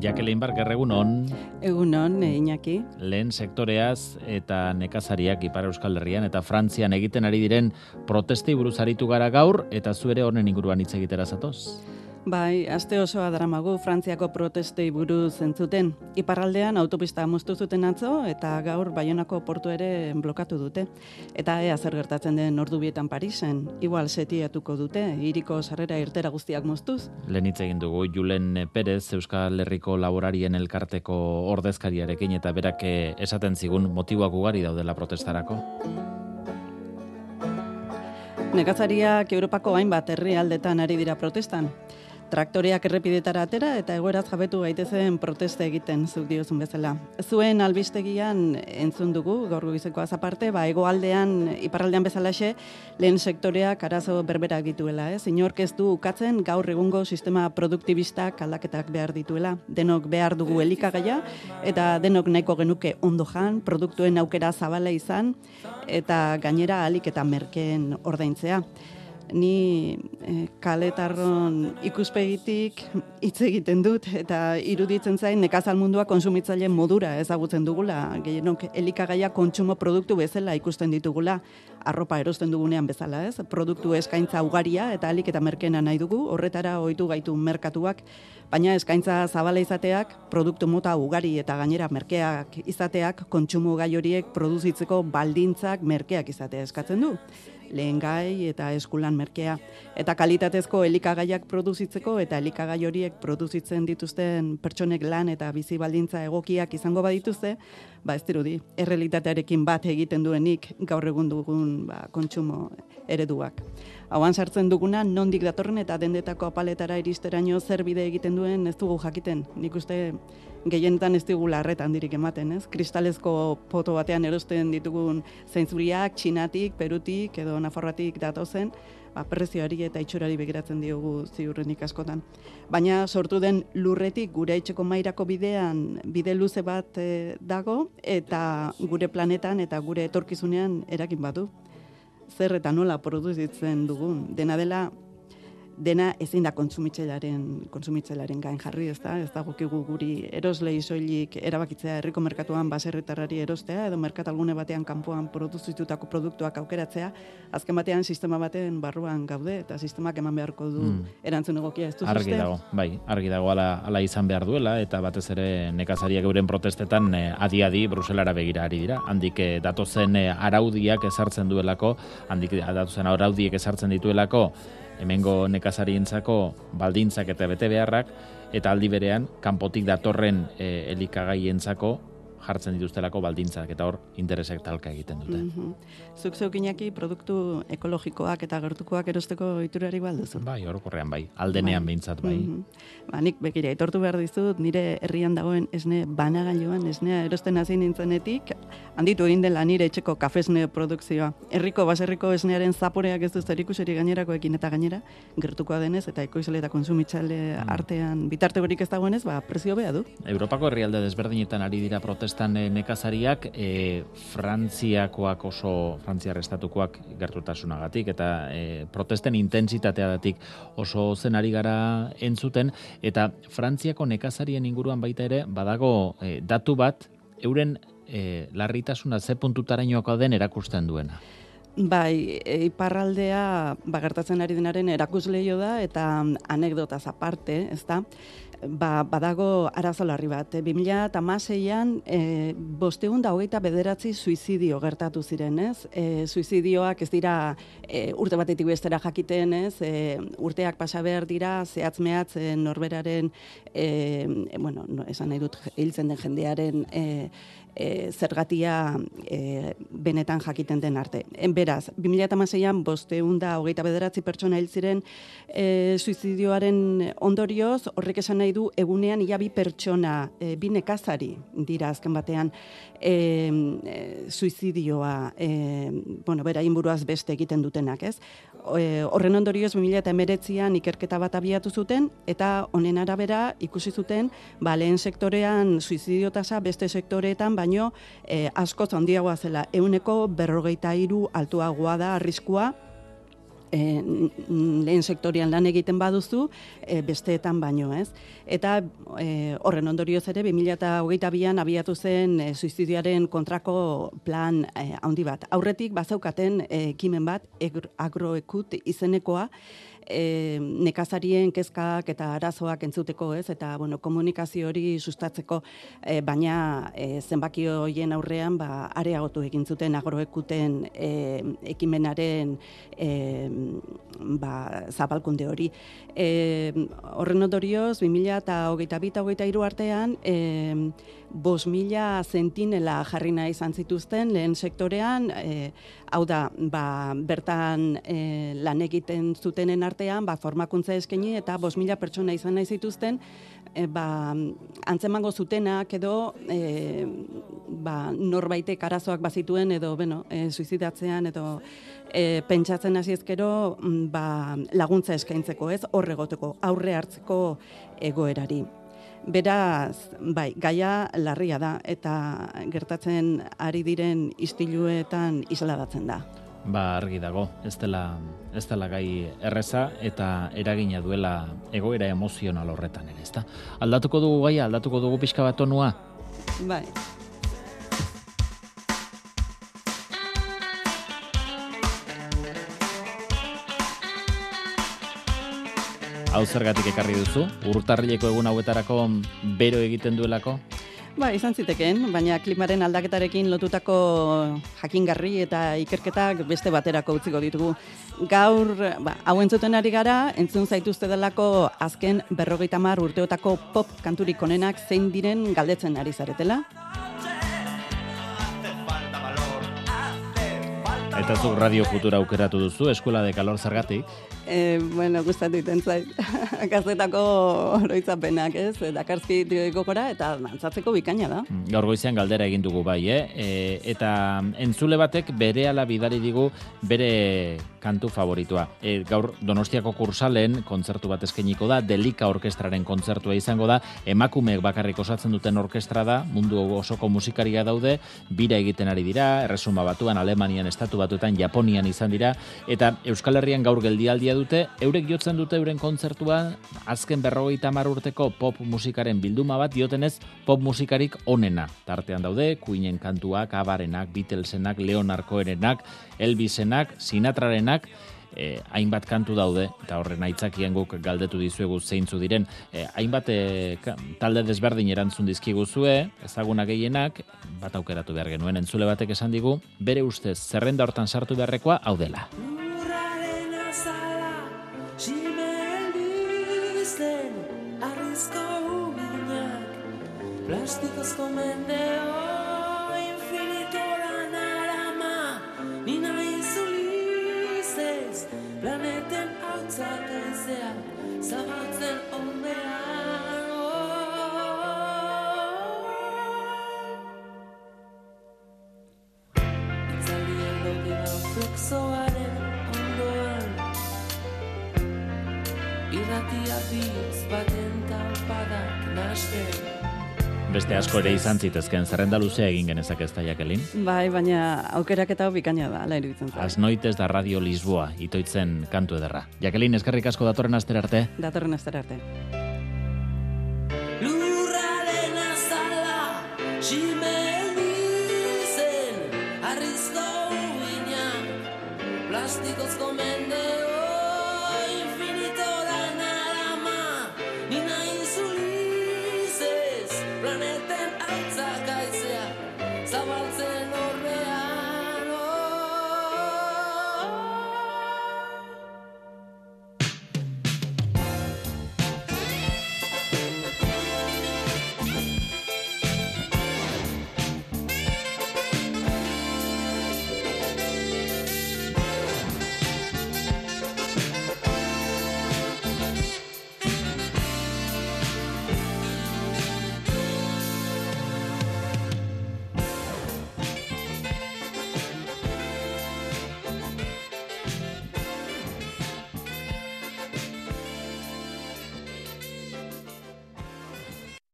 Jacqueline Barker egunon. Egunon, eh, Iñaki. Lehen sektoreaz eta nekazariak Ipar Euskal Herrian eta Frantzian egiten ari diren protesti buruz aritu gara gaur eta zu ere honen inguruan hitz egitera zatoz. Bai, aste osoa daramagu Frantziako protestei buruz entzuten. Iparraldean autopista moztu zuten atzo eta gaur Baionako portu ere blokatu dute. Eta ea zer gertatzen den ordu bietan Parisen, igual setiatuko dute, iriko sarrera irtera guztiak moztuz. Lehen hitz egin dugu Julen Perez Euskal Herriko laborarien elkarteko ordezkariarekin eta berak eh, esaten zigun motiboak ugari daudela protestarako. Nekazariak Europako hainbat herrialdetan ari dira protestan traktoriak errepidetara atera eta egoeraz jabetu gaitezen proteste egiten zuk diozun bezala. Zuen albistegian entzun dugu, gaur gizeko azaparte, ba, egoaldean, iparraldean bezalaxe, lehen sektoreak arazo berberak dituela. Ez? Inork ez du ukatzen gaur egungo sistema produktibistak aldaketak behar dituela. Denok behar dugu elikagaia eta denok nahiko genuke ondo jan, produktuen aukera zabala izan eta gainera alik eta merkeen ordaintzea ni e, kaletarron ikuspegitik hitz egiten dut eta iruditzen zain nekazal mundua konsumitzaile modura ezagutzen dugula. Gehienok elikagaia kontsumo produktu bezala ikusten ditugula. Arropa erosten dugunean bezala ez? Produktu eskaintza ugaria eta alik eta merkena nahi dugu. Horretara ohitu gaitu merkatuak baina eskaintza zabala izateak produktu mota ugari eta gainera merkeak izateak kontsumo gai horiek produzitzeko baldintzak merkeak izatea eskatzen du lehen gai eta eskulan merkea. Eta kalitatezko elikagaiak produzitzeko eta elikagai horiek produzitzen dituzten pertsonek lan eta bizi baldintza egokiak izango badituzte, ba ez dirudi, errealitatearekin bat egiten duenik gaur egun dugun ba, kontsumo ereduak. Hauan sartzen duguna, nondik datorren eta dendetako apaletara iristeraino zer bide egiten duen ez dugu jakiten. Nik uste gehienetan ez dugu larretan dirik ematen, ez? Kristalezko poto batean erosten ditugun zeintzuriak, txinatik, perutik edo naforratik datozen, ba, prezioari eta itxurari begiratzen diogu ziurrenik askotan. Baina sortu den lurretik gure etxeko mairako bidean bide luze bat e, dago eta gure planetan eta gure etorkizunean erakin batu. Zer eta nola produzitzen dugun. Dena dela dena ezin da kontsumitzailaren kontsumitzailaren gain jarri, ez da? Ez da gokigu guri eroslei soilik erabakitzea herriko merkatuan baserritarrari erostea edo merkatalgune batean kanpoan produzitutako produktuak aukeratzea, azken batean sistema baten barruan gaude eta sistemak eman beharko du mm. erantzun egokia, ez du Argi dago, bai, argi dago ala, ala izan behar duela eta batez ere nekazariak euren protestetan eh, adi-adi Bruselara begira ari dira. Handik eh, datozen eh, araudiak ezartzen duelako, handik datozen araudiek ezartzen dituelako hemengo nekazarientzako baldintzak eta bete beharrak eta aldi berean kanpotik datorren e, elikagaientzako jartzen dituztelako baldintzak eta hor interesek talka egiten dute. Mm -hmm. Zuk zeukinaki produktu ekologikoak eta gertukoak erosteko iturari balduzu? Bai, orokorrean bai, aldenean bai. behintzat bai. Mm ba, nik bekira, etortu behar dizut, nire herrian dagoen esne banagailuan, esnea erosten hasi nintzenetik, handitu egin dela nire etxeko kafesne produkzioa. Herriko baserriko esnearen zaporeak ez duzta erikuseri gainerakoekin eta gainera, gertukoa denez, eta ekoizle eta konsumitzale mm. artean bitarte horik ez dagoenez, ba, prezio beha du. Europako herrialde desberdinetan ari dira protesta festan e, nekazariak e, Frantziakoak oso Frantziar estatukoak gertutasunagatik eta e, protesten intensitateagatik oso zen ari gara entzuten eta Frantziako nekazarien inguruan baita ere badago e, datu bat euren e, larritasuna ze puntutarainoako den erakusten duena. Bai, iparraldea bagertatzen ari denaren erakusleio da eta anekdotaz aparte, ezta? Ba, badago arazo larri bat. 2016an e, bostegun da hogeita bederatzi suizidio gertatu ziren, ez? E, suizidioak ez dira e, urte batetik bestera jakiten, ez? E, urteak pasa behar dira, zehatz mehatz e, norberaren, e, bueno, no, esan nahi dut hiltzen den jendearen e, e, zergatia e, benetan jakiten den arte. En beraz, 2016an bosteun da hogeita bederatzi pertsona hil ziren e, suizidioaren ondorioz, horrek esan nahi du egunean ia bi pertsona, e, bi nekazari dira azken batean e, e, suizidioa, e, bueno, bera inburuaz beste egiten dutenak, ez? E, horren ondorioz 2019an ikerketa bat abiatu zuten eta honen arabera ikusi zuten ba lehen sektorean suizidio tasa beste sektoreetan baino e, asko handiagoa zela euneko berrogeita iru altuagoa da arriskua e, lehen sektorian lan egiten baduzu, e, besteetan baino, ez? Eta e, horren ondorioz ere, 2008an abiatu zen e, suizidioaren kontrako plan e, handi bat. Aurretik, bazaukaten ekimen bat, agroekut izenekoa, e, nekazarien kezkak eta arazoak entzuteko, ez? Eta bueno, komunikazio hori sustatzeko, e, baina e, zenbaki hoien aurrean ba areagotu egin zuten agroekuten e, ekimenaren e, ba, zabalkunde hori. E, horren ondorioz 2022 artean e, bos mila zentinela jarri nahi izan zituzten lehen sektorean, e, hau da, ba, bertan e, lan egiten zutenen artean, ba, formakuntza eskaini eta bos mila pertsona izan nahi zituzten, e, ba, antzemango zutenak edo e, ba, norbaitek arazoak bazituen edo bueno, e, suizidatzean edo e, pentsatzen hasi ezkero ba, laguntza eskaintzeko ez horregoteko aurre hartzeko egoerari. Beraz, bai, gaia larria da eta gertatzen ari diren istiluetan isladatzen da. Ba, argi dago, ez dela, ez dela gai erreza eta eragina duela egoera emozional horretan ere, ezta? Aldatuko dugu gaia, aldatuko dugu pixka bat onua? Bai. hau zergatik ekarri duzu? Urtarrileko egun hauetarako bero egiten duelako? Ba, izan zitekeen, baina klimaren aldaketarekin lotutako jakingarri eta ikerketak beste baterako utziko ditugu. Gaur, ba, hau entzuten ari gara, entzun zaituzte delako azken berrogeita mar urteotako pop kanturik onenak zein diren galdetzen ari zaretela. Eta zu Radio Futura aukeratu duzu, Eskuela de Kalor zergatik? E, bueno, gustatu iten zait. Gazetako oroitzapenak, ez? Dakarski gokora eta dantzatzeko bikaina da. Mm, gaur goizean galdera egin dugu bai, eh? E, eta entzule batek bere ala bidari digu bere kantu favoritua. E, gaur Donostiako kursalen kontzertu bat eskainiko da, Delika Orkestraren kontzertua izango da, emakumeek bakarrik osatzen duten orkestra da, mundu osoko musikaria daude, bira egiten ari dira, erresuma batuan, Alemanian, Estatu batuetan, Japonian izan dira, eta Euskal Herrian gaur geldialdia dute, eurek jotzen dute euren kontzertua, azken berrogeita mar urteko pop musikaren bilduma bat diotenez pop musikarik onena. Tartean daude, Queenen kantuak, Abarenak, Beatlesenak, Leonarkoerenak, Elvisenak, Sinatrarenak, eh, hainbat kantu daude, eta horren aitzakien guk galdetu dizuegu zeintzu diren, eh, hainbat eh, talde desberdin erantzun dizkigu zue, ezaguna gehienak, bat aukeratu behar genuen entzule batek esan digu, bere ustez zerrenda hortan sartu beharrekoa hau dela. Plastikozko mendeo infinitora narama Nina izulizez planeten hautzak aizea Zabatzen beste asko ere izan zitezken zerrenda luzea egin genezak ez da Jakelin. Bai, baina aukerak eta bikaina da, ala iruditzen zait. Aznoitez da Radio Lisboa, itoitzen kantu ederra. Jakelin, eskerrik asko datorren aster arte. Datorren aster arte. Lurraren azala, arrizko plastikoz